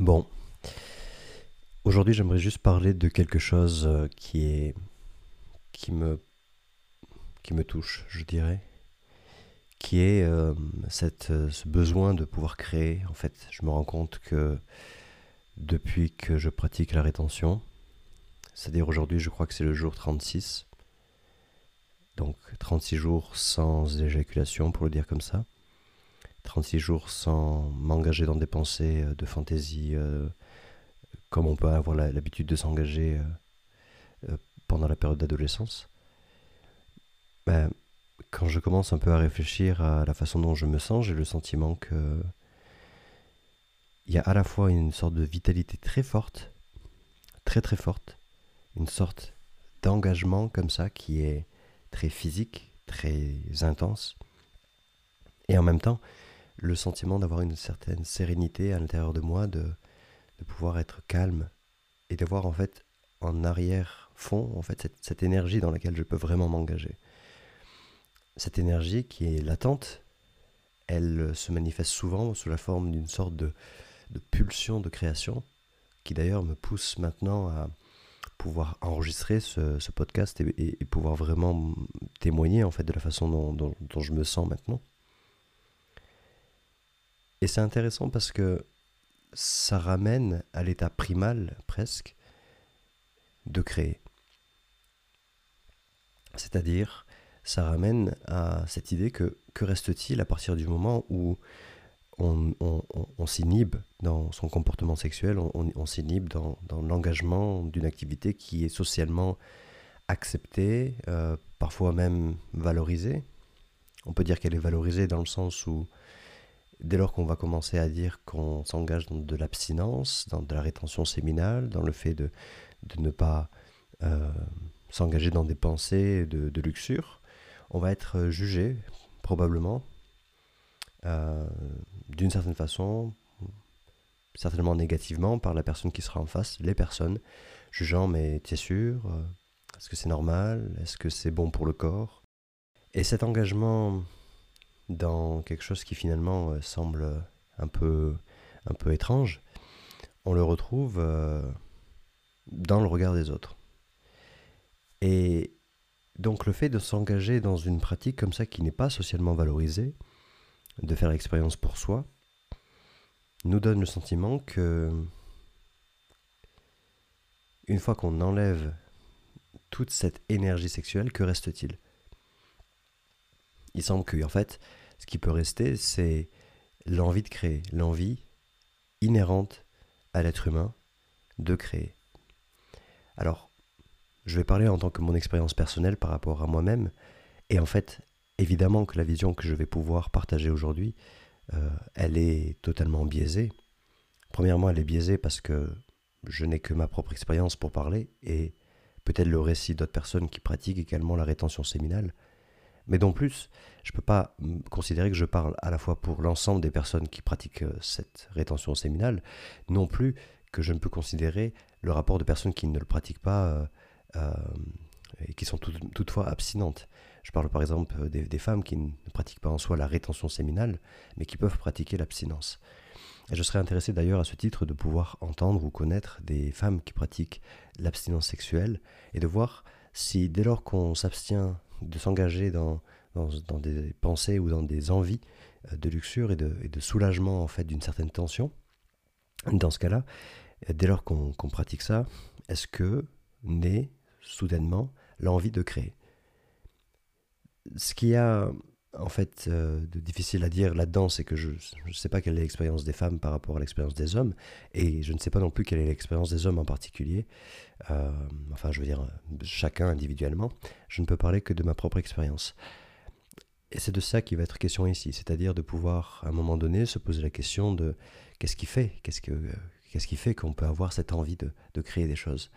Bon, aujourd'hui j'aimerais juste parler de quelque chose euh, qui est qui me qui me touche, je dirais, qui est euh, euh, ce besoin de pouvoir créer. En fait, je me rends compte que depuis que je pratique la rétention, c'est-à-dire aujourd'hui, je crois que c'est le jour 36, donc 36 jours sans éjaculation, pour le dire comme ça. 36 jours sans m'engager dans des pensées euh, de fantaisie, euh, comme on peut avoir l'habitude de s'engager euh, pendant la période d'adolescence. Ben, quand je commence un peu à réfléchir à la façon dont je me sens, j'ai le sentiment que il y a à la fois une sorte de vitalité très forte, très très forte, une sorte d'engagement comme ça qui est très physique, très intense, et en même temps le sentiment d'avoir une certaine sérénité à l'intérieur de moi, de, pouvoir être calme et d'avoir en fait en arrière-fond en fait cette, énergie dans laquelle je peux vraiment m'engager. Cette énergie qui est latente, elle se manifeste souvent sous la forme d'une sorte de, pulsion de création qui d'ailleurs me pousse maintenant à pouvoir enregistrer ce, podcast et, pouvoir vraiment témoigner en fait de la façon dont je me sens maintenant. Et c'est intéressant parce que ça ramène à l'état primal presque de créer. C'est-à-dire, ça ramène à cette idée que que reste-t-il à partir du moment où on, s'inhibe dans son comportement sexuel, on, s'inhibe dans, dans l'engagement d'une activité qui est socialement acceptée, euh, parfois même valorisée? On peut dire qu'elle est valorisée dans le sens où dès lors qu'on va commencer à dire qu'on s'engage dans de l'abstinence, dans de la rétention séminale, dans le fait de, de ne pas euh, s'engager dans des pensées de, luxure, on va être jugé probablement euh, d'une certaine façon, certainement négativement par la personne qui sera en face, les personnes, jugeant mais t'es sûr euh, Est-ce que c'est normal? Est-ce que c'est bon pour le corps? Et cet engagement dans quelque chose qui finalement euh, semble un peu, un peu étrange, on le retrouve euh, dans le regard des autres. Et donc le fait de s'engager dans une pratique comme ça qui n'est pas socialement valorisée, de faire l'expérience pour soi, nous donne le sentiment que une fois qu'on enlève toute cette énergie sexuelle, que reste-t-il? Il semble que, en fait, ce qui peut rester, c'est l'envie de créer, l'envie inhérente à l'être humain de créer. Alors, je vais parler en tant que mon expérience personnelle par rapport à moi-même, et en fait, évidemment que la vision que je vais pouvoir partager aujourd'hui, euh, elle est totalement biaisée. Premièrement, elle est biaisée parce que je n'ai que ma propre expérience pour parler, et peut-être le récit d'autres personnes qui pratiquent également la rétention séminale, mais non plus, je ne peux pas considérer que je parle à la fois pour l'ensemble des personnes qui pratiquent euh, cette rétention séminale, non plus que je ne peux considérer le rapport de personnes qui ne le pratiquent pas euh, euh, et qui sont tout, toutefois abstinentes. Je parle par exemple des, femmes qui ne pratiquent pas en soi la rétention séminale, mais qui peuvent pratiquer l'abstinence. Je serais intéressé d'ailleurs à ce titre de pouvoir entendre ou connaître des femmes qui pratiquent l'abstinence sexuelle et de voir si dès lors qu'on s'abstient de s'engager dans, dans, des pensées ou dans des envies euh, de luxure et de, de soulagement en fait d'une certaine tension. Dans ce cas-là, dès lors qu'on qu pratique ça, est-ce que naît soudainement l'envie de créer? Ce qui a en fait euh, difficile à dire là-dedans, c'est que je ne sais pas quelle est l'expérience des femmes par rapport à l'expérience des hommes, et je ne sais pas non plus quelle est l'expérience des hommes en particulier, euh, enfin je veux dire chacun individuellement, je ne peux parler que de ma propre expérience. Et c'est de ça qui va être question ici, c'est-à-dire de pouvoir à un moment donné se poser la question de qu'est-ce qui fait, qu'est-ce que, qu'est-ce qui fait qu'on peut avoir cette envie de, de créer des choses.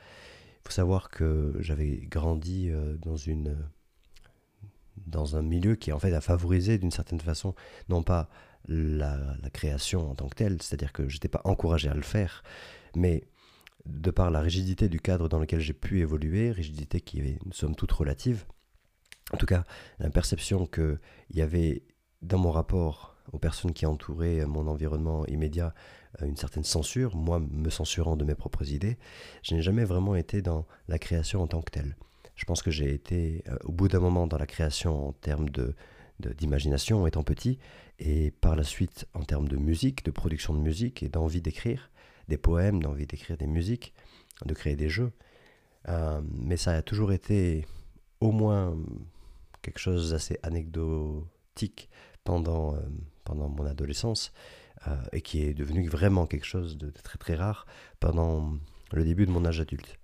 Il faut savoir que j'avais grandi euh, dans une dans un milieu qui en fait a favorisé d'une certaine façon non pas la, la, création en tant que telle, c'est-à-dire que je n'étais pas encouragé à le faire, mais de par la rigidité du cadre dans lequel j'ai pu évoluer, rigidité qui est somme toute relative, en tout cas la perception qu'il y avait dans mon rapport aux personnes qui entouraient mon environnement immédiat une certaine censure, moi me censurant de mes propres idées, je n'ai jamais vraiment été dans la création en tant que telle. Je pense que j'ai été au bout d'un moment dans la création en termes de, d'imagination étant petit, et par la suite en termes de musique, de production de musique et d'envie d'écrire des poèmes, d'envie d'écrire des musiques, de créer des jeux. Euh, mais ça a toujours été au moins quelque chose d'assez anecdotique pendant, euh, pendant mon adolescence euh, et qui est devenu vraiment quelque chose de, très très rare pendant le début de mon âge adulte.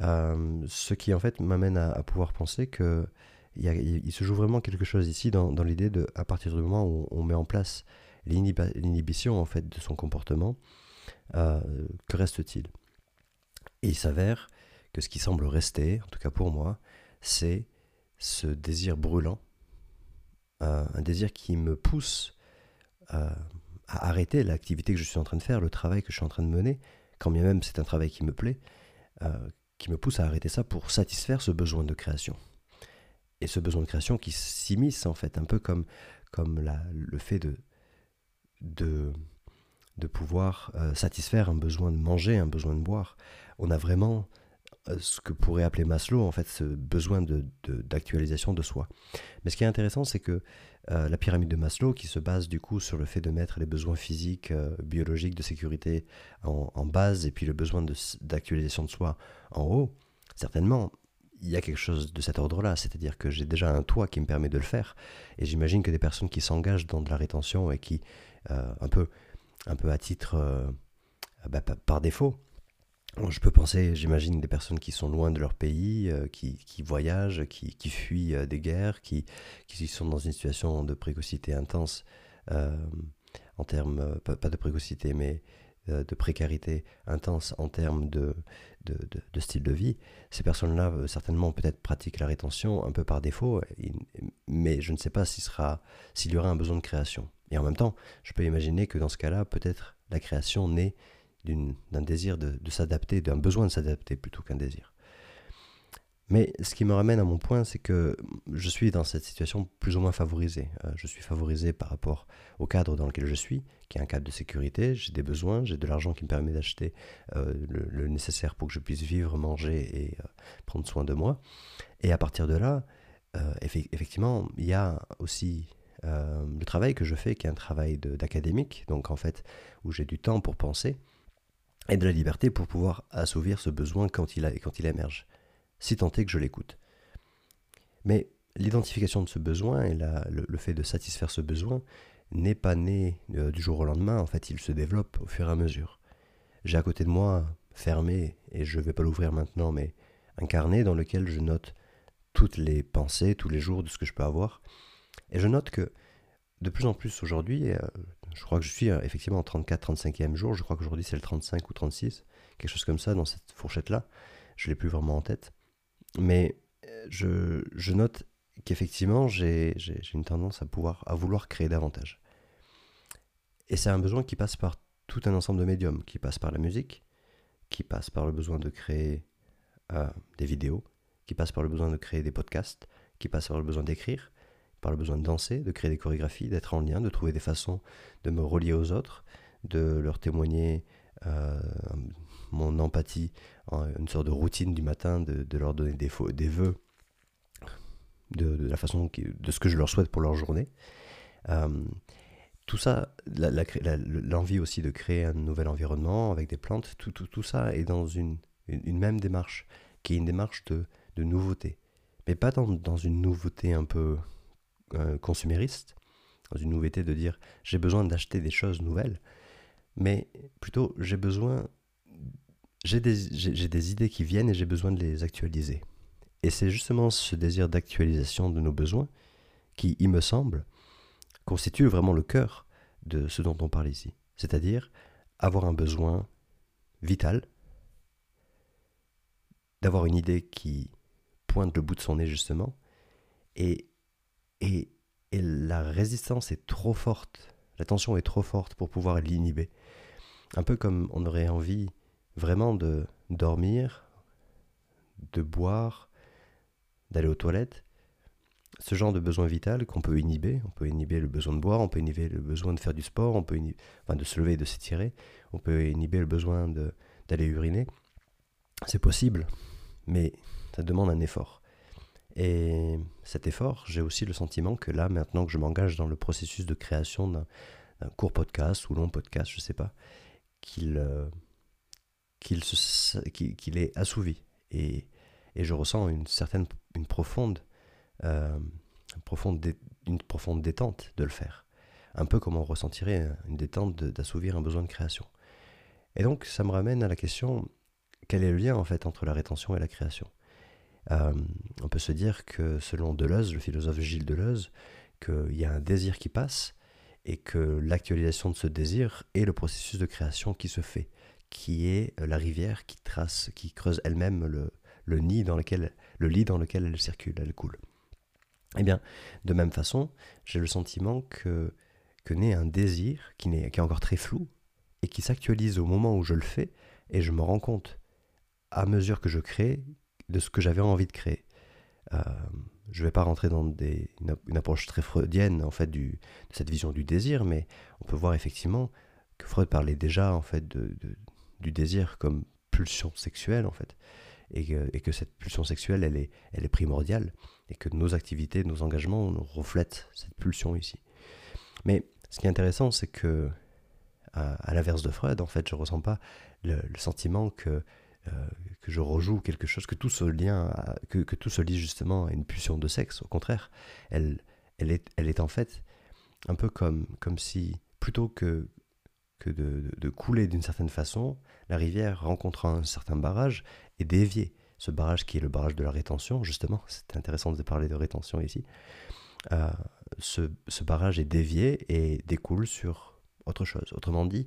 Ce qui en fait m'amène à, pouvoir penser que il, se joue vraiment quelque chose ici dans, l'idée de, à partir du moment où on met en place l'inhibition en fait de son comportement, que reste-t-il? Et il s'avère que ce qui semble rester, en tout cas pour moi, c'est ce désir brûlant, euh, un désir qui me pousse euh, à arrêter l'activité que je suis en train de faire, le travail que je suis en train de mener, quand bien même c'est un travail qui me plaît, euh, qui me pousse à arrêter ça pour satisfaire ce besoin de création. Et ce besoin de création qui s'immisce en fait, un peu comme, comme le fait de, de, de pouvoir satisfaire un besoin de manger, un besoin de boire. On a vraiment euh, ce que pourrait appeler Maslow, en fait, ce besoin d'actualisation de, de, soi. Mais ce qui est intéressant, c'est que euh, la pyramide de Maslow, qui se base du coup sur le fait de mettre les besoins physiques, euh, biologiques, de sécurité en, base, et puis le besoin d'actualisation de, soi en haut, certainement, il y a quelque chose de cet ordre-là, c'est-à-dire que j'ai déjà un toit qui me permet de le faire, et j'imagine que des personnes qui s'engagent dans de la rétention et qui, un, peu, un peu à titre, bah, par défaut, je peux penser, j'imagine, des personnes qui sont loin de leur pays, euh, qui, voyagent, qui, fuient euh, des guerres, qui, qui sont dans une situation de précocité intense, euh, en termes, pas, de précocité, mais de précarité intense en termes de, de, style de vie. Ces personnes-là, certainement, peut-être pratiquent la rétention un peu par défaut, mais je ne sais pas s'il, s'il y aura un besoin de création. Et en même temps, je peux imaginer que dans ce cas-là, peut-être la création naît d'un désir de, s'adapter, d'un besoin de s'adapter plutôt qu'un désir. Mais ce qui me ramène à mon point, c'est que je suis dans cette situation plus ou moins favorisée. Euh, je suis favorisé par rapport au cadre dans lequel je suis, qui est un cadre de sécurité. J'ai des besoins, j'ai de l'argent qui me permet d'acheter euh, le, nécessaire pour que je puisse vivre, manger et euh, prendre soin de moi. Et à partir de là, effectivement, il y a aussi le travail que je fais, qui est un travail d'académique, donc en fait, où j'ai du temps pour penser et de la liberté pour pouvoir assouvir ce besoin quand il, a, quand il émerge, si tant est que je l'écoute. Mais l'identification de ce besoin et le, fait de satisfaire ce besoin n'est pas né euh, du jour au lendemain, en fait il se développe au fur et à mesure. J'ai à côté de moi, fermé, et je ne vais pas l'ouvrir maintenant, mais un carnet dans lequel je note toutes les pensées, tous les jours de ce que je peux avoir. Et je note que de plus en plus aujourd'hui, euh, je crois que je suis euh, effectivement en 34, 35e jour, je crois qu'aujourd'hui c'est le 35 ou 36, quelque chose comme ça dans cette fourchette-là, je ne l'ai plus vraiment en tête. Mais euh, je, je note qu'effectivement j'ai une tendance à, pouvoir, à vouloir créer davantage. Et c'est un besoin qui passe par tout un ensemble de médiums, qui passe par la musique, qui passe par le besoin de créer des vidéos, qui passe par le besoin de créer des podcasts, qui passe par le besoin d'écrire, par le besoin de danser, de créer des chorégraphies, d'être en lien, de trouver des façons de me relier aux autres, de leur témoigner euh, mon empathie, une sorte de routine du matin, de, leur donner des, des vœux de, la façon de ce que je leur souhaite pour leur journée. Euh, tout ça, l'envie aussi de créer un nouvel environnement avec des plantes, tout, ça est dans une, même démarche, qui est une démarche de, nouveauté. Mais pas dans une nouveauté un peu euh, consumériste, dans une nouveauté de dire j'ai besoin d'acheter des choses nouvelles, mais plutôt j'ai besoin, j'ai des, j'ai des idées qui viennent et j'ai besoin de les actualiser. Et c'est justement ce désir d'actualisation de nos besoins qui, il me semble, constitue vraiment le cœur de ce dont on parle ici. C'est-à-dire avoir un besoin vital, d'avoir une idée qui pointe le bout de son nez justement, et et, la résistance est trop forte, la tension est trop forte pour pouvoir l'inhiber. Un peu comme on aurait envie vraiment de dormir, de boire, d'aller aux toilettes, ce genre de besoin vital qu'on peut inhiber. On peut inhiber le besoin de boire, on peut inhiber le besoin de faire du sport, on peut enfin, de se lever et de s'étirer, on peut inhiber le besoin d'aller uriner. C'est possible, mais ça demande un effort. Et cet effort, j'ai aussi le sentiment que là, maintenant que je m'engage dans le processus de création d'un court podcast ou long podcast, je ne sais pas, qu'il euh, qu'il est assouvi. Et, et, je ressens une certaine, une profonde, euh, profonde, une profonde détente de le faire. Un peu comme on ressentirait une détente d'assouvir un besoin de création. Et donc, ça me ramène à la question, quel est le lien en fait entre la rétention et la création? Euh, On peut se dire que selon Deleuze, le philosophe Gilles Deleuze, qu'il y a un désir qui passe et que l'actualisation de ce désir est le processus de création qui se fait, qui est la rivière qui trace, qui creuse elle-même le, le nid dans lequel, le lit dans lequel elle circule, elle coule. Eh bien, de même façon, j'ai le sentiment que, que naît un désir qui, qui est encore très flou et qui s'actualise au moment où je le fais et je me rends compte à mesure que je crée de ce que j'avais envie de créer. Euh, je ne vais pas rentrer dans une, approche très freudienne en fait de cette vision du désir, mais on peut voir effectivement que Freud parlait déjà en fait du désir comme pulsion sexuelle en fait, et que, et que, cette pulsion sexuelle elle est, primordiale et que nos activités, nos engagements nous reflètent cette pulsion ici. Mais ce qui est intéressant, c'est que à, l'inverse de Freud, en fait, je ressens pas le, sentiment que que je rejoue quelque chose, que tout ce lien, que, tout se lie justement à une pulsion de sexe. Au contraire, elle, elle, est, elle est en fait un peu comme, comme si, plutôt que, que de, couler d'une certaine façon, la rivière rencontrant un certain barrage et dévier. Ce barrage qui est le barrage de la rétention, justement, c'est intéressant de parler de rétention ici. Euh, ce, ce, barrage est dévié et découle sur autre chose. Autrement dit,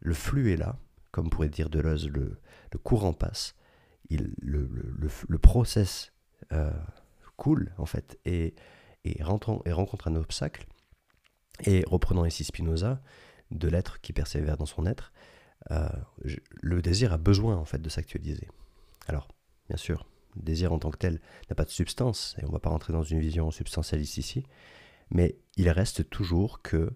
le flux est là, comme pourrait dire Deleuze, le, courant passe, le, process euh, coule en fait et rencontre un obstacle. Et reprenant ici Spinoza, de l'être qui persévère dans son être, euh, le désir a besoin en fait de s'actualiser. Alors, bien sûr, le désir en tant que tel n'a pas de substance, et on ne va pas rentrer dans une vision substantialiste ici, mais il reste toujours que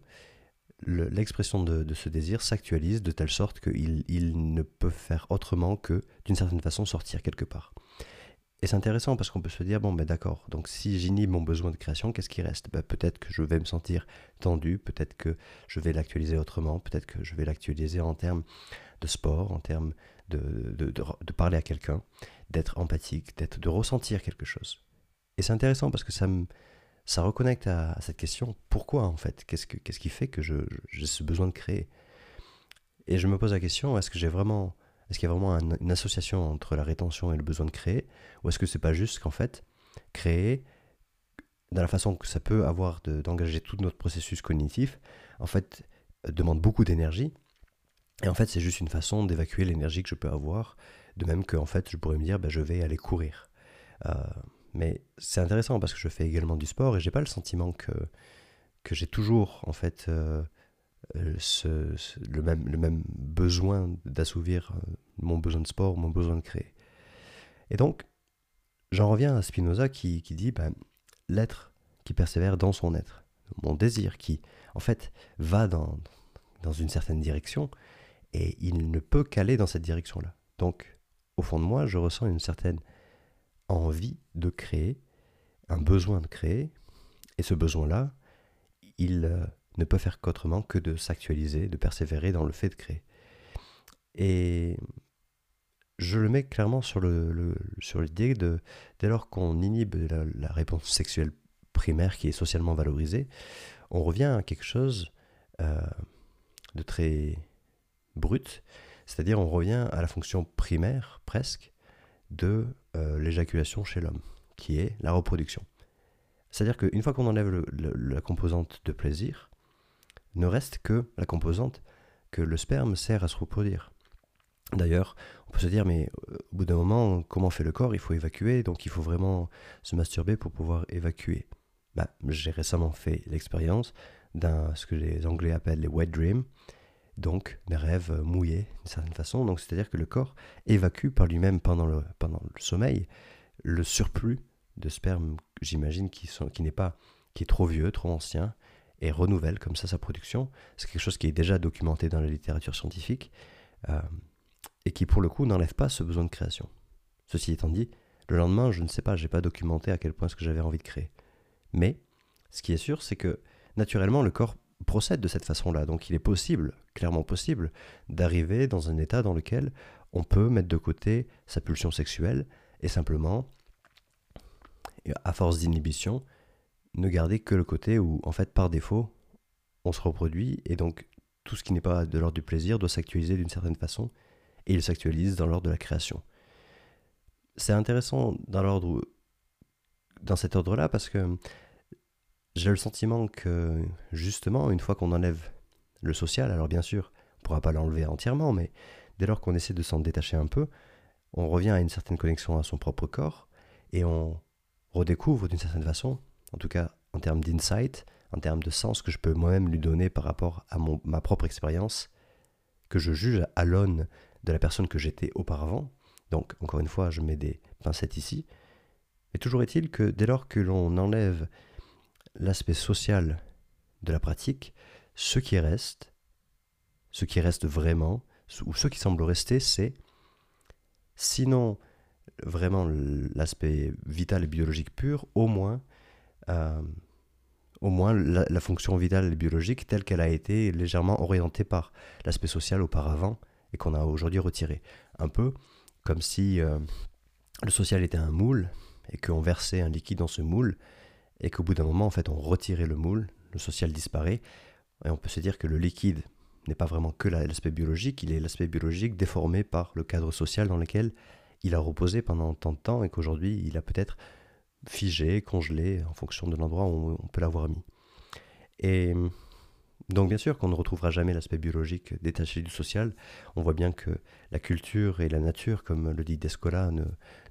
l'expression de, ce désir s'actualise de telle sorte qu'il il ne peut faire autrement que, d'une certaine façon, sortir quelque part. Et c'est intéressant parce qu'on peut se dire, bon, ben d'accord, donc si j'inhibe mon besoin de création, qu'est-ce qui reste? Ben, Peut-être que je vais me sentir tendu, peut-être que je vais l'actualiser autrement, peut-être que je vais l'actualiser en termes de sport, en termes de, de, parler à quelqu'un, d'être empathique, d'être, de ressentir quelque chose. Et c'est intéressant parce que ça me, ça reconnecte à, cette question pourquoi en fait? Qu'est-ce, qui fait que j'ai ce besoin de créer? Et je me pose la question est-ce que j'ai vraiment. Est-ce qu'il y a vraiment une association entre la rétention et le besoin de créer? Ou est-ce que c'est pas juste qu'en fait, créer, dans la façon que ça peut avoir d'engager tout notre processus cognitif, en fait, demande beaucoup d'énergie. Et en fait, c'est juste une façon d'évacuer l'énergie que je peux avoir. De même que, en fait, je pourrais me dire, bah, je vais aller courir. Euh, mais c'est intéressant parce que je fais également du sport et j'ai pas le sentiment que, que j'ai toujours en fait euh, euh, ce, le, même, le même besoin d'assouvir euh, mon besoin de sport, mon besoin de créer. Et donc, j'en reviens à Spinoza qui, qui dit ben, l'être qui persévère dans son être, mon désir qui en fait va dans, dans une certaine direction et il ne peut qu'aller dans cette direction-là. Donc, au fond de moi, je ressens une certaine envie de créer, un besoin de créer, et ce besoin-là, il euh, ne peut faire qu'autrement que de s'actualiser, de persévérer dans le fait de créer. Et je le mets clairement sur le, l'idée de dès lors qu'on inhibe la, réponse sexuelle primaire qui est socialement valorisée, on revient à quelque chose euh, de très brut, c'est-à-dire on revient à la fonction primaire presque de euh, l'éjaculation chez l'homme, qui est la reproduction. C'est-à-dire qu'une fois qu'on enlève la composante de plaisir, ne reste que la composante que le sperme sert à se reproduire. D'ailleurs, on peut se dire, mais euh, au bout d'un moment, comment fait le corps? Il faut évacuer, donc il faut vraiment se masturber pour pouvoir évacuer. Bah, J'ai récemment fait l'expérience d'un ce que les Anglais appellent les wet dreams, donc des rêves mouillés d'une certaine façon. Donc c'est-à-dire que le corps évacue par lui-même pendant le, pendant le sommeil le surplus de sperme, j'imagine, qui, qui n'est pas, qui est trop vieux, trop ancien, et renouvelle comme ça sa production. C'est quelque chose qui est déjà documenté dans la littérature scientifique, euh, et qui pour le coup n'enlève pas ce besoin de création. Ceci étant dit, le lendemain, je ne sais pas, j'ai pas documenté à quel point ce que j'avais envie de créer. Mais ce qui est sûr, c'est que naturellement, le corps procède de cette façon-là. Donc il est possible, clairement possible, d'arriver dans un état dans lequel on peut mettre de côté sa pulsion sexuelle et simplement, à force d'inhibition, ne garder que le côté où, en fait, par défaut, on se reproduit et donc tout ce qui n'est pas de l'ordre du plaisir doit s'actualiser d'une certaine façon et il s'actualise dans l'ordre de la création. C'est intéressant dans dans cet ordre-là parce que j'ai le sentiment que justement une fois qu'on enlève le social, alors bien sûr, on ne pourra pas l'enlever entièrement, mais dès lors qu'on essaie de s'en détacher un peu, on revient à une certaine connexion à son propre corps et on redécouvre d'une certaine façon, en tout cas en termes d'insight, en termes de sens que je peux moi-même lui donner par rapport à ma propre expérience, que je juge à l'aune de la personne que j'étais auparavant. Donc, encore une fois, je mets des pincettes ici. Mais toujours est-il que dès lors que l'on enlève l'aspect social de la pratique, ce qui reste, ce qui reste vraiment, ou ce qui semble rester, c'est, sinon vraiment l'aspect vital et biologique pur, au moins, euh, la, fonction vitale et biologique telle qu'elle a été légèrement orientée par l'aspect social auparavant et qu'on a aujourd'hui retiré. Un peu comme si euh, le social était un moule et qu'on versait un liquide dans ce moule et qu'au bout d'un moment, en fait, on retirait le moule, le social disparaît, et on peut se dire que le liquide n'est pas vraiment que l'aspect biologique, il est l'aspect biologique déformé par le cadre social dans lequel il a reposé pendant tant de temps et qu'aujourd'hui il a peut-être figé, congelé en fonction de l'endroit où on peut l'avoir mis. Et donc bien sûr qu'on ne retrouvera jamais l'aspect biologique détaché du social. On voit bien que la culture et la nature, comme le dit Descola, ne,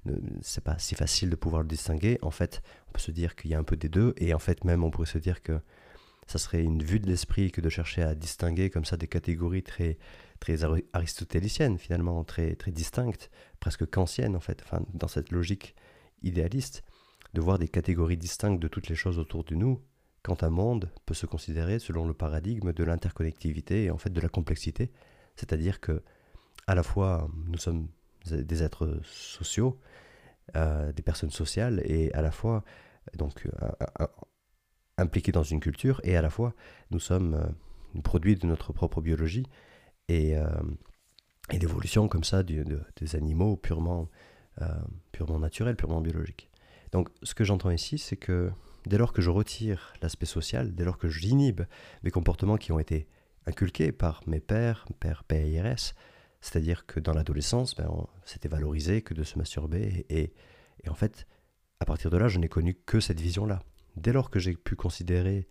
ne c'est pas si facile de pouvoir le distinguer. En fait, on peut se dire qu'il y a un peu des deux, et en fait même on pourrait se dire que ça serait une vue de l'esprit que de chercher à distinguer comme ça des catégories très très aristotéliciennes finalement, très très distinctes, presque kantiennes en fait, enfin, dans cette logique idéaliste, de voir des catégories distinctes de toutes les choses autour de nous, quand un monde peut se considérer selon le paradigme de l'interconnectivité et en fait de la complexité, c'est-à-dire que à la fois nous sommes des êtres sociaux, euh, des personnes sociales, et à la fois donc euh, impliqués dans une culture, et à la fois nous sommes euh, produits de notre propre biologie et, et l'évolution comme ça des animaux purement, purement naturels, purement biologiques. Donc ce que j'entends ici, c'est que dès lors que je retire l'aspect social, dès lors que j'inhibe mes comportements qui ont été inculqués par mes pères, pères PIRS, c'est-à-dire que dans l'adolescence, ben, c'était valorisé que de se masturber, et, et en fait, à partir de là, je n'ai connu que cette vision-là. Dès lors que j'ai pu considérer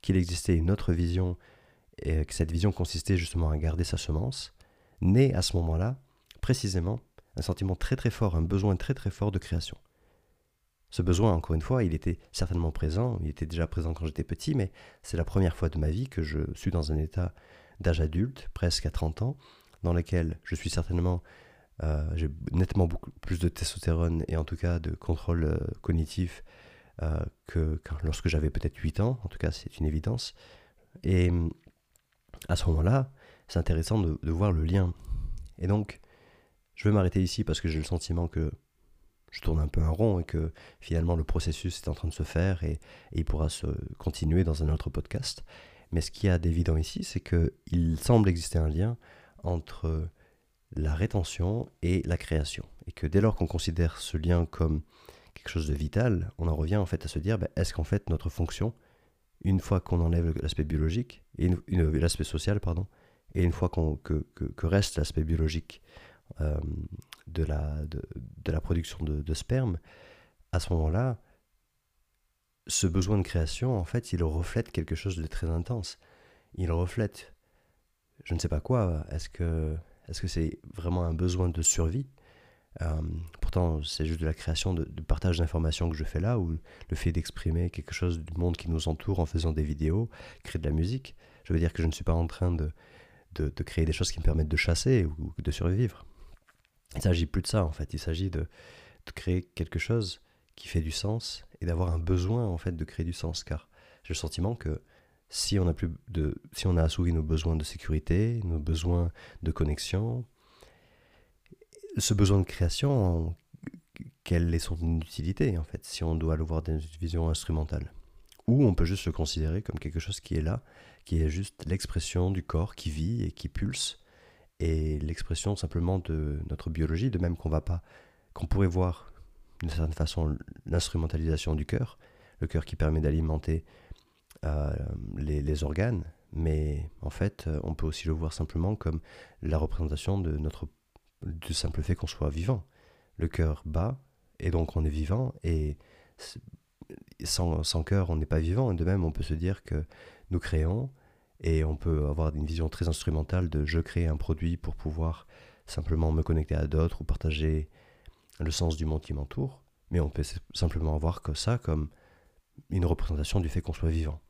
qu'il existait une autre vision, et que cette vision consistait justement à garder sa semence, naît à ce moment-là, précisément, un sentiment très très fort, un besoin très très fort de création. Ce besoin, encore une fois, il était certainement présent, il était déjà présent quand j'étais petit, mais c'est la première fois de ma vie que je suis dans un état d'âge adulte, presque à 30 ans, dans lequel je suis certainement, euh, j'ai nettement beaucoup plus de testostérone et en tout cas de contrôle euh, cognitif euh, que, lorsque j'avais peut-être 8 ans, en tout cas c'est une évidence. Et à ce moment-là, c'est intéressant de voir le lien. Et donc, je vais m'arrêter ici parce que j'ai le sentiment que je tourne un peu un rond et que finalement le processus est en train de se faire et, il pourra se continuer dans un autre podcast. Mais ce qu'il y a d'évident ici, c'est qu'il semble exister un lien entre la rétention et la création. Et que dès lors qu'on considère ce lien comme quelque chose de vital, on en revient en fait à se dire, ben, est-ce qu'en fait notre fonction, une fois qu'on enlève l'aspect biologique, et l'aspect social, pardon, et une fois qu'on, que, reste l'aspect biologique, euh, de la, de, la production de, sperme, à ce moment-là, ce besoin de création, en fait, il reflète quelque chose de très intense. Il reflète, je ne sais pas quoi, est-ce que est-ce c'est vraiment un besoin de survie? Euh, Pourtant, c'est juste de la création, de, partage d'informations que je fais là, ou le fait d'exprimer quelque chose du monde qui nous entoure en faisant des vidéos, créer de la musique. Je veux dire que je ne suis pas en train de, de, de créer des choses qui me permettent de chasser ou de survivre. Il s'agit plus de ça en fait, il s'agit de, créer quelque chose qui fait du sens et d'avoir un besoin en fait de créer du sens. Car j'ai le sentiment que si on a plus de si on a assouvi nos besoins de sécurité, nos besoins de connexion, ce besoin de création, quelle est son utilité en fait si on doit le voir dans une vision instrumentale ou on peut juste le considérer comme quelque chose qui est là, qui est juste l'expression du corps qui vit et qui pulse et l'expression simplement de notre biologie, de même qu'on va pas qu'on pourrait voir d'une certaine façon l'instrumentalisation du cœur, le cœur qui permet d'alimenter euh, les, organes, mais en fait, euh, on peut aussi le voir simplement comme la représentation de notre du simple fait qu'on soit vivant. Le cœur bat et donc on est vivant et sans, sans cœur on n'est pas vivant. Et de même, on peut se dire que nous créons et on peut avoir une vision très instrumentale de je crée un produit pour pouvoir simplement me connecter à d'autres ou partager le sens du monde qui m'entoure, mais on peut simplement avoir que ça comme une représentation du fait qu'on soit vivant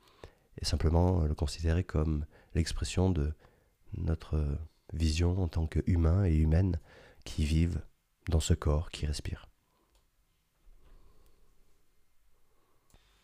et simplement le considérer comme l'expression de notre vision en tant qu'humain et humaine qui vivent dans ce corps qui respire.